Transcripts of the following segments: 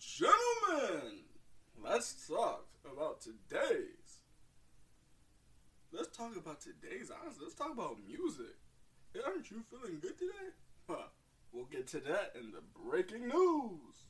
gentlemen, let's talk about today's. Let's talk about today's honestly. Let's talk about music. Aren't you feeling good today? Huh. We'll get to that in the breaking news.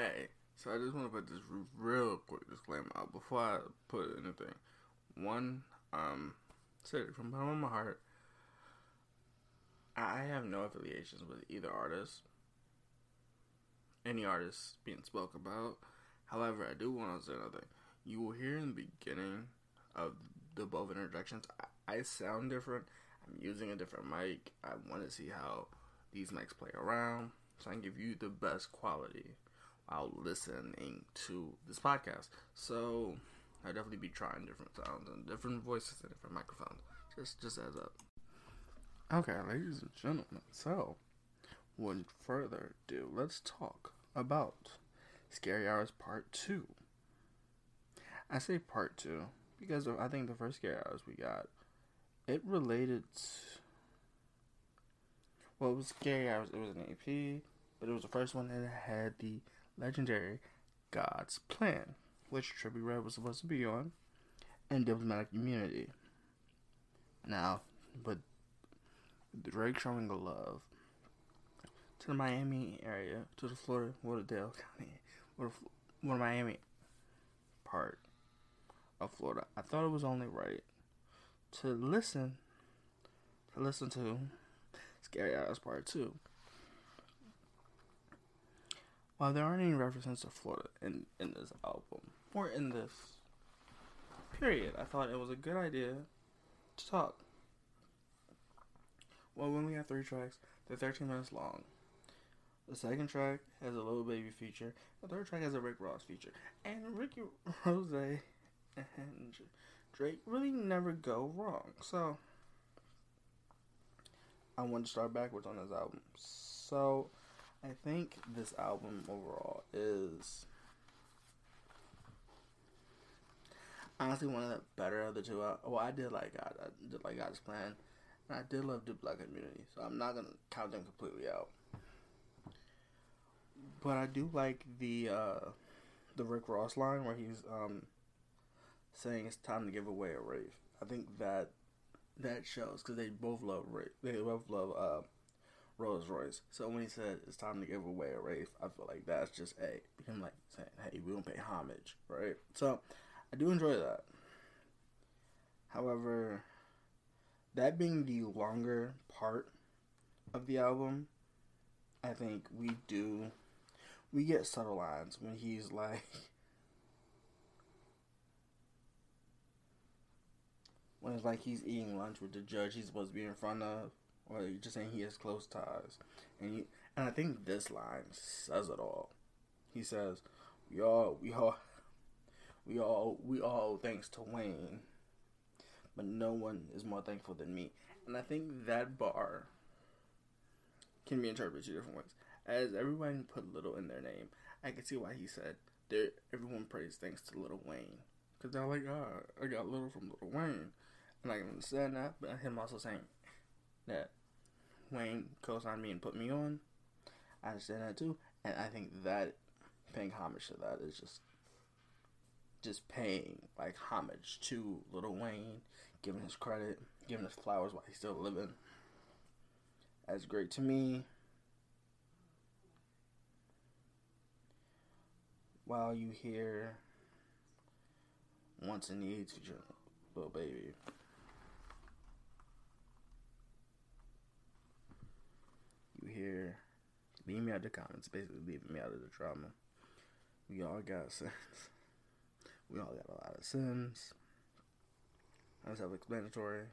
Hey, so I just want to put this real quick disclaimer out before I put anything. One, um, say it from the bottom of my heart. I have no affiliations with either artist, any artist being spoke about. However, I do want to say another thing. You will hear in the beginning of the above interjections, I, I sound different. I'm using a different mic. I want to see how these mics play around, so I can give you the best quality while listening to this podcast. So I definitely be trying different sounds and different voices and different microphones. Just just as up. Okay, ladies and gentlemen. So, without further ado, let's talk about Scary Hours Part Two. I say Part Two because I think the first Scary Hours we got it related. To, well, it was Scary Hours. It was an EP, but it was the first one that had the legendary God's Plan, which Trippie Redd was supposed to be on, and Diplomatic Immunity. Now, but Drake showing the love to the Miami area, to the Florida, Lauderdale County, or the Miami part of Florida. I thought it was only right to listen, to listen to Scary Hours Part 2. While there aren't any references to Florida in, in this album, or in this period, I thought it was a good idea to talk. Well, when we have three tracks, they're 13 minutes long. The second track has a Lil Baby feature. The third track has a Rick Ross feature. And Rick Ross and Drake really never go wrong. So, I want to start backwards on this album. So, I think this album overall is honestly one of the better of the two. Well, I did like God, I did like God's Plan, and I did love Black Community. So I'm not gonna count them completely out. But I do like the uh, the Rick Ross line where he's um, saying it's time to give away a Wraith. I think that that shows because they both love Rick. They both love uh, Rolls Royce. So when he said it's time to give away a Wraith, I feel like that's just a him like saying, "Hey, we don't pay homage, right?" So I do enjoy that. However, that being the longer part of the album, I think we do we get subtle lines when he's like when it's like he's eating lunch with the judge he's supposed to be in front of or you're just saying he has close ties. And he, and I think this line says it all. He says, "We all, we all, we all, we all thanks to Wayne, but no one is more thankful than me." And I think that bar can be interpreted two different ways. As everyone put little in their name, I can see why he said everyone prays thanks to Lil Wayne. Because they're like, oh, I got little from Lil Wayne. And I can understand that, but him also saying that Wayne co-signed me and put me on. I understand that too, and I think that paying homage to that is just just paying like homage to Lil Wayne, giving his credit, giving his flowers while he's still living. That's great to me. While you hear Wants and Needs Lil Baby. Hear, leave me out the comments. Basically, leaving me out of the drama. We all got sins. We all got a lot of sins. That's self-explanatory.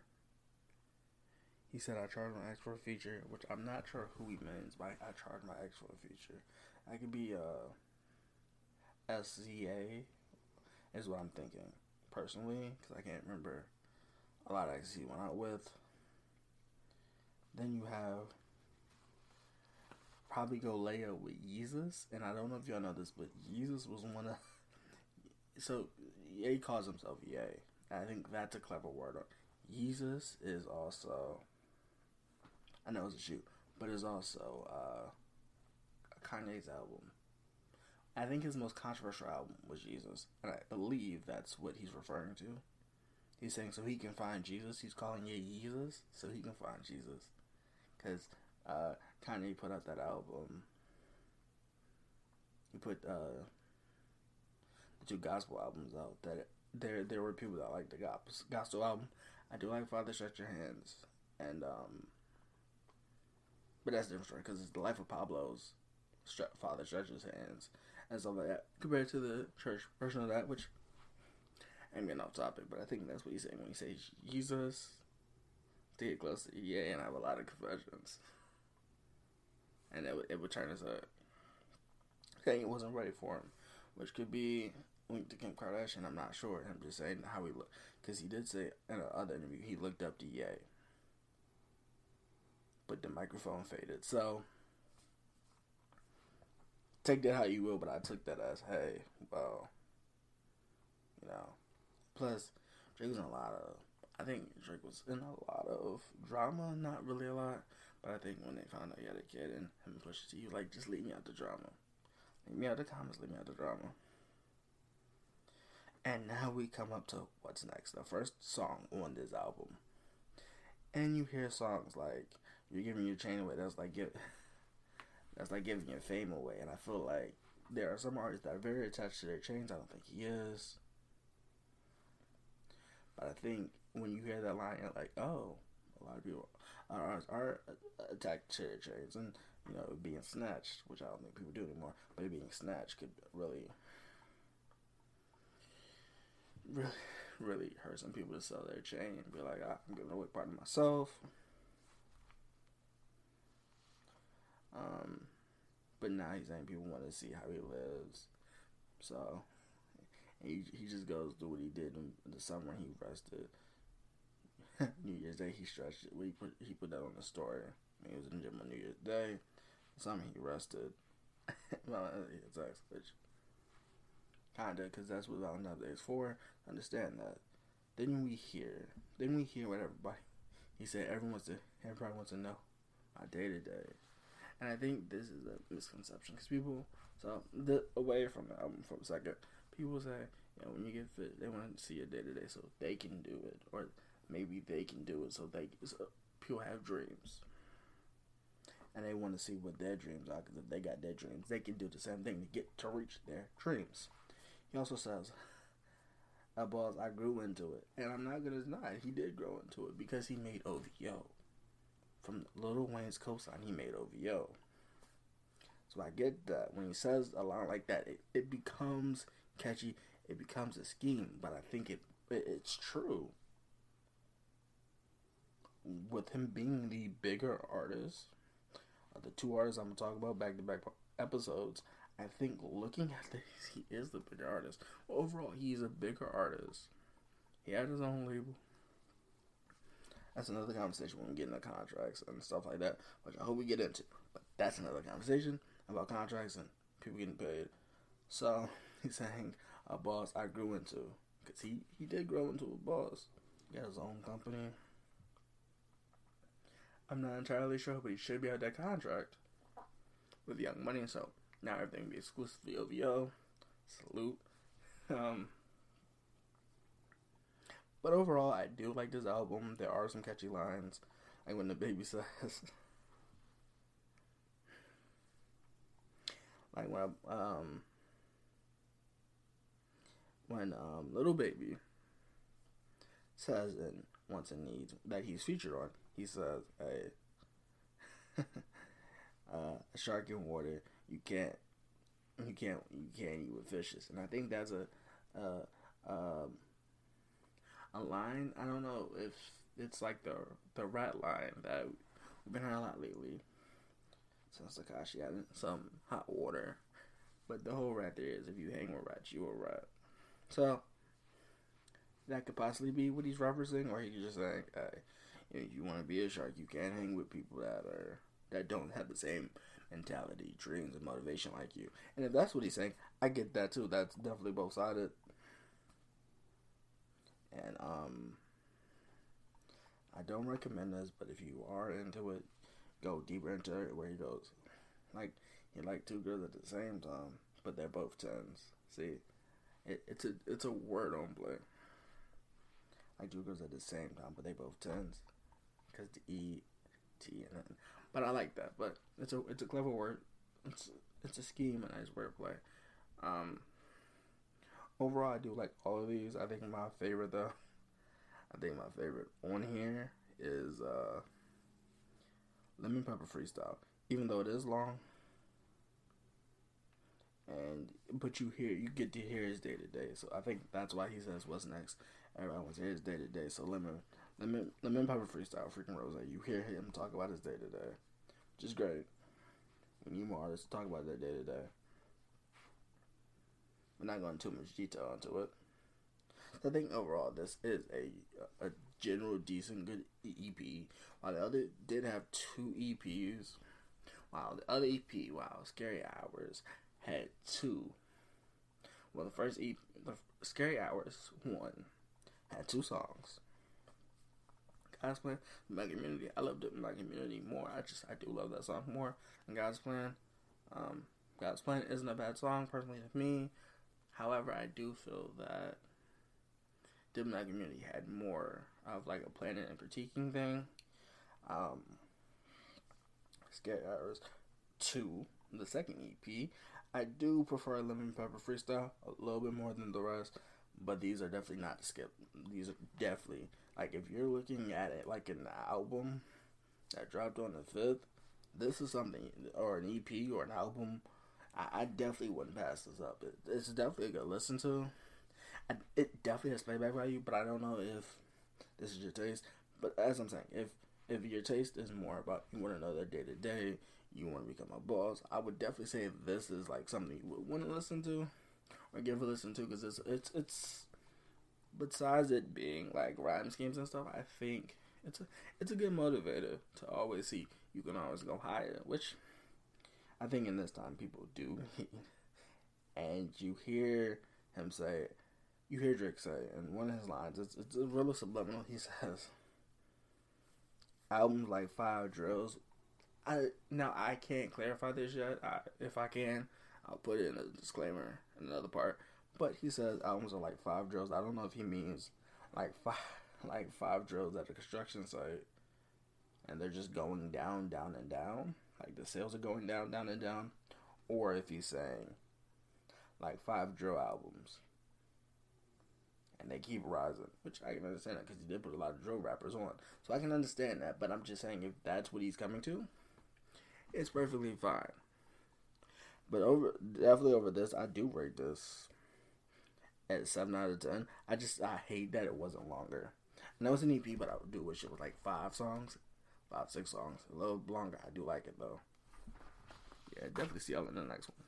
He said, I charge my ex for a feature, which I'm not sure who he means by I charge my ex for a feature. I could be uh, SZA, is what I'm thinking, personally, because I can't remember a lot of exes he went out with. Then you have probably go Leia with Yeezus, and I don't know if y'all know this, but Yeezus was one of. So, he calls himself Ye. I think that's a clever word. Yeezus is also I know it's a shoot, but it's also uh, Kanye's album. I think his most controversial album was Jesus, and I believe that's what he's referring to. He's saying so he can find Jesus. He's calling it Jesus, so he can find Jesus, because uh, Kanye put out that album. He put uh, the two gospel albums out. That there there were people that liked the gospel album. I do like Father Stretch Your Hands, and um, but that's different story because it's the life of Pablo's father stretches hands and stuff like that compared to the church version of that, which I'm getting off topic, but I think that's what he's saying when he says Jesus. To get close to yeah, and I have a lot of confessions, and it it would turn us up. Saying it wasn't ready for him, which could be linked to Kim Kardashian. I'm not sure. I'm just saying how he looked because he did say in another interview he looked up to Ye but the microphone faded. So take that how you will, but I took that as hey, well, you know. Plus, Drake was in a lot of. I think Drake was in a lot of drama, not really a lot, but I think when they found out you had a kid and him pushed to you, like just leave me out the drama, leave me out the comments, leave me out the drama. And now we come up to what's next, the first song on this album, and you hear songs like you're giving your chain away. That's like give, that's like giving your fame away. And I feel like there are some artists that are very attached to their chains. I don't think he is. But I think when you hear that line, you're like, oh, a lot of people are, are attached to their chains. And, you know, being snatched, which I don't think people do anymore, but being snatched could really, really, really hurt some people to sell their chain and be like, ah, I'm giving away part of myself. Um, but now he's saying people want to see how he lives. So he he just goes through what he did in the summer. He rested. New Year's Day he stretched it. We put he put that on the story. He was in the gym on New Year's Day. Summer he rested. well, uh, it's which kinda because that's what Valentine's Day is for. Understand that. Then we hear. Then we hear what everybody. He said everyone wants to. Everybody wants to know my day to day. And I think this is a misconception because people, so the away from the album for a second, people say, you know, when you get fit, they want to see your day to day so they can do it, or maybe they can do it so they so people have dreams, and they want to see what their dreams are because if they got their dreams, they can do the same thing to get to reach their dreams. He also says, "A boss, I grew into it," and I'm not gonna deny it. he did grow into it because he made OVO from Lil Wayne's cosign he made OVO. So I get that when he says a line like that, it, it becomes catchy, it becomes a scheme, but I think it, it it's true. With him being the bigger artist, uh, the two artists I'm gonna talk about back to back episodes, I think looking at this, he is the bigger artist. Overall, he's a bigger artist. He had his own label. That's another conversation when we get into contracts and stuff like that, which I hope we get into. But that's another conversation about contracts and people getting paid. So he's saying a boss I grew into because he he did grow into a boss. He got his own company. I'm not entirely sure, but he should be out that contract with Young Money. So now everything will be exclusively OVO. Salute. Um, but overall, I do like this album. There are some catchy lines, like when the baby says, like when um when um Lil Baby says and wants and needs that he's featured on, he says, "Hey, uh, a shark in water, you can't, you can't, you can't eat with fishes." And I think that's a, uh, um." a line. I don't know if it's like the the rat line that we've been hearing a lot lately. Since Tekashi had some hot water, but the whole rat there is if you hang with rats, you a rat. So that could possibly be what he's referencing, or he could just say, hey, you, know, you want to be a shark, you can't hang with people that are that don't have the same mentality, dreams, and motivation like you. And if that's what he's saying, I get that too. That's definitely both sided. And um, I don't recommend this, but if you are into it, go deeper into it. Where he goes, like you like two girls at the same time, but they're both tens. See, it, it's a it's a word on play. Like two girls at the same time, but they both tens, because the E, T, and N. But I like that. But it's a it's a clever word. It's it's a scheme, and nice wordplay. Um, overall, I do like all of these. I think my favorite though, I think my favorite on here is uh, Lemon Pepper Freestyle. Even though it is long, and but you hear you get to hear his day to day. So I think that's why he says what's next. Everyone wants to hear his day to day. So Lemon Lemon Lemon Pepper Freestyle, freaking Rose. You hear him talk about his day to day, which is great. We need more artists talk about their day to day. We're not going too much detail into it. I think overall this is a a general decent good EP. While the other did have two EPs. Wow, the other EP, wow, Scary Hours had two. Well, the first EP, the Scary Hours one had two songs. God's Plan, My Community. I loved it My Community more. I just I do love that song more than God's Plan. Um, God's Plan isn't a bad song personally to me. However, I do feel that Diplomatic Immunity had more of like a planning and critiquing thing. Um, Scary Hours 2, the second EP, I do prefer Lemon Pepper Freestyle a little bit more than the rest, but these are definitely not to skip. These are definitely like if you're looking at it like an album that dropped on the fifth, this is something or an EP or an album. I, I definitely wouldn't pass this up. It, it's definitely a good listen to. I, it definitely has playback value, but I don't know if this is your taste. But as I'm saying, if if your taste is more about you want to know day to day, you want to become a boss, I would definitely say this is like something you would want to listen to or give a listen to because it's it's it's besides it being like rhyme schemes and stuff, I think it's a it's a good motivator to always see you can always go higher, which I think in this time people do. and you hear him say, you hear Drake say in one of his lines, it's it's a real subliminal. He says, "Albums like Five Drills." I now I can't clarify this yet. I, if I can, I'll put it in a disclaimer in another part. But he says albums are like five drills. I don't know if he means like five like five drills at a construction site and they're just going down, down and down. Like the sales are going down, down and down. Or if he's saying like five drill albums and they keep rising, which I can understand that because he did put a lot of drill rappers on. So I can understand that, but I'm just saying if that's what he's coming to, it's perfectly fine. But over definitely over this, I do rate this at seven out of ten. I just I hate that it wasn't longer. And that was an EP, but I do wish it was like five songs, five six songs, a little longer. I do like it though. Yeah, definitely see y'all in the next one.